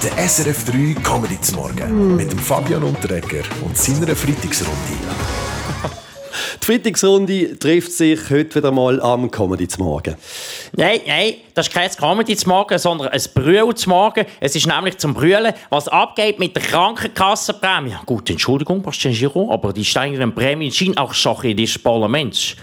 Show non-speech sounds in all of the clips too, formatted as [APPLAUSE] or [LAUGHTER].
Der SRF 3 Comedy zum Morgen mit dem Fabian Unterreger und seiner Freitagsrunde. Die Freitagsrunde trifft sich heute wieder mal am Comedy zum Morgen. Nein, nein, das ist kein Comedy zum Morgen, sondern ein Brühl zum Morgen. Es ist nämlich zum Brüllen, was abgeht mit der Krankenkassenprämie. Gut, Entschuldigung, Bastien Giraud, aber die steigenden Prämien sind auch Sache des Parlaments.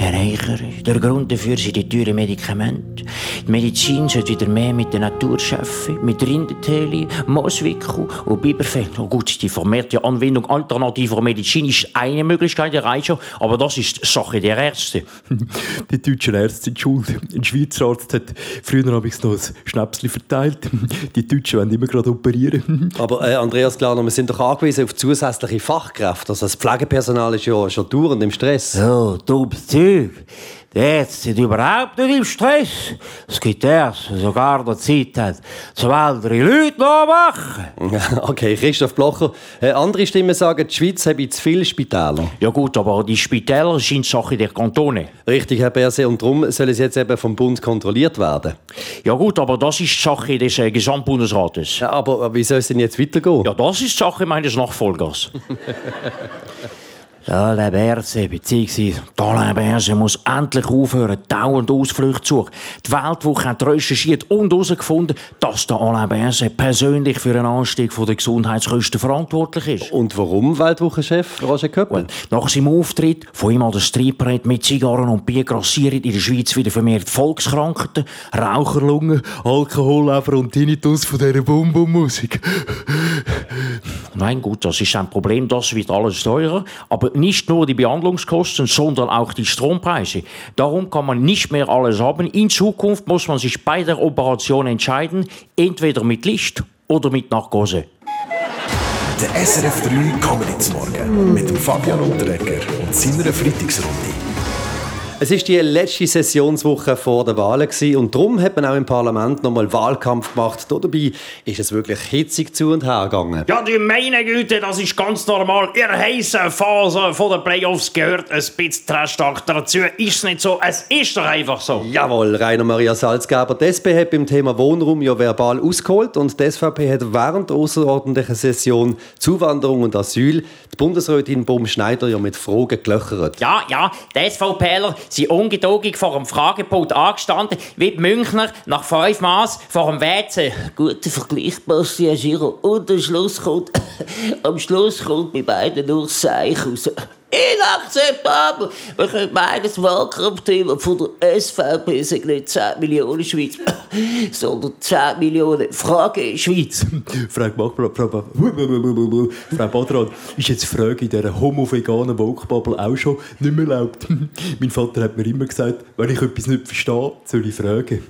Herr Eicher, der Grund dafür sind die teuren Medikamente. Die Medizin sollte wieder mehr mit der Natur arbeiten, mit Rinderteli, Mooswickel und Biberfell. Oh gut, die vermehrte Anwendung alternativer Medizin ist eine Möglichkeit, der reicht schon, aber das ist Sache der Ärzte. [LAUGHS] Die deutschen Ärzte sind schuld. Ein Schweizer Arzt hat früher habe ich noch ein Schnäpschen verteilt. Die Deutschen wollen immer gerade operieren. [LAUGHS] Aber äh, Andreas Klarner, wir sind doch angewiesen auf zusätzliche Fachkräfte. Also das Pflegepersonal ist ja schon dauernd im Stress. So, dummes Zeug. Die Ärzte sind überhaupt nicht im Stress. Es gibt die sogar noch Zeit haben, zum ältere Leute nachmachen. [LAUGHS] Okay, Christoph Blocher. Äh, andere Stimmen sagen, die Schweiz habe zu viele Spitäler. Ja gut, aber die Spitäler sind Sache der Kantone. Richtig, Herr Berse, und darum soll es jetzt eben vom Bund kontrolliert werden. Ja gut, aber das ist Sache des äh, Gesamtbundesrates. Ja, aber äh, wie soll es denn jetzt weitergehen? Ja, das ist Sache meines Nachfolgers. [LAUGHS] Alain Berse bzw. Alain Berse muss endlich aufhören, dauernd Ausflüchte zu suchen. Die Weltwoche hat recherchiert und herausgefunden, dass der Alain Berse persönlich für einen Anstieg der Gesundheitskosten verantwortlich ist. Und warum Weltwochenchef Roger Köppel? Nach seinem Auftritt, von ihm an der Stripperät mit Zigarren und Bier grassieren in der Schweiz wieder vermehrt Volkskrankheiten, Raucherlungen, Alkoholleber und Tinnitus von dieser Bum-Bum-Musik. Nein, gut, das ist ein Problem, das wird alles teurer. Aber nicht nur die Behandlungskosten, sondern auch die Strompreise. Darum kann man nicht mehr alles haben. In Zukunft muss man sich bei der Operation entscheiden, entweder mit Licht oder mit Narkose. Der SRF 3 Comedy zum Morgen mit dem Fabian Unterreger und seiner Freitagsrunde. Es ist die letzte Sessionswoche vor der Wahlen und darum hat man auch im Parlament nochmal Wahlkampf gemacht. Dabei ist es wirklich hitzig zu und her gegangen. Ja, die meine Güte, das ist ganz normal. In der heißen Phase von den Playoffs gehört ein bisschen Trash-Talk dazu. Ist es nicht so? Es ist doch einfach so. Jawohl, Rainer Maria Salzgeber. Die SP hat beim Thema Wohnraum ja verbal ausgeholt und die SVP hat während der außerordentlichen Session Zuwanderung und Asyl die Bundesrätin Baum Schneider ja mit Fragen gelöchert. Ja, ja, die SVPler sind ungeduldig vor dem Fragepult angestanden, wie die Münchner nach fünf Maß vor dem WC. Guter Vergleich, Bastien Giro. Und am Schluss kommt, [COUGHS] am Schluss kommt bei beiden nur Seich raus. Inakzeptabel! Man könnte meinen, das Wahlkampfthema von der SVP sind nicht 10 Millionen [LAUGHS] Schweiz, sondern 10 Millionen Frage Schweiz. Frau Badran, ist jetzt die Frage in dieser homo-veganen Woke-Bubble auch schon nicht mehr erlaubt? [LAUGHS] mein Vater hat mir immer gesagt, wenn ich etwas nicht verstehe, soll ich fragen.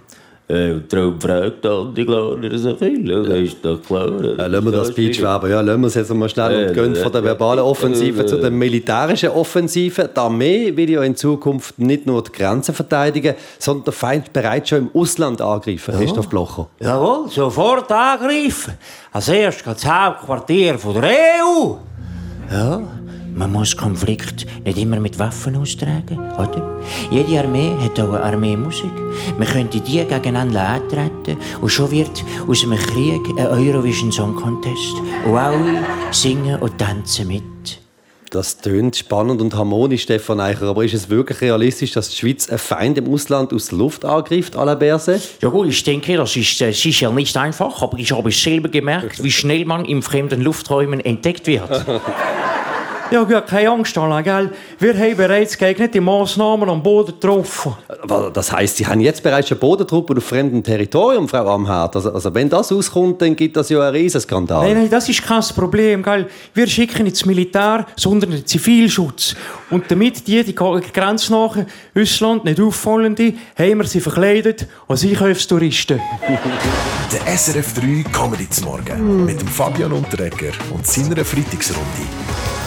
Äh, darum fragt Andi Glaner so viel, das ist doch klar. Ja, lassen wir das Speech werben. Ja, lassen wir es jetzt mal schnell und gehen von der verbalen Offensive zu der militärischen Offensive. Die Armee will ja in Zukunft nicht nur die Grenzen verteidigen, sondern den Feind bereits schon im Ausland angreifen. Christoph Blocher. Jawohl, sofort angreifen. Als erstes geht das Hauptquartier von der EU. Ja, man muss Konflikt nicht immer mit Waffen austragen, oder? Jede Armee hat auch eine Armeemusik. Man könnte die gegeneinander antreten und schon wird aus einem Krieg ein Eurovision Song Contest. Und alle singen und tanzen mit. Das tönt spannend und harmonisch, Stefan Eicher. Aber ist es wirklich realistisch, dass die Schweiz einen Feind im Ausland aus der Luft angreift, à la Berse? Ja gut, ich denke, das ist äh, sicher nicht einfach, aber ich habe selber gemerkt, wie schnell man in fremden Lufträumen entdeckt wird. [LAUGHS] Ja, gut, keine Angst, Alain, gell? Wir haben bereits geeignete Massnahmen am Boden getroffen. Das heisst, Sie haben jetzt bereits schon Bodentruppen auf fremdem Territorium, Frau Amherd. Also, also wenn das auskommt, dann gibt das ja einen Riesenskandal. Nein, nein, das ist kein Problem, gell? Wir schicken nicht das Militär, sondern den Zivilschutz. Und damit die, die grenznahen Ausland nicht auffallen, haben wir sie verkleidet als Einkaufstouristen. [LAUGHS] Der SRF 3 Comedy zum Morgen mit dem Fabian Unterreger und seiner Freitagsrunde.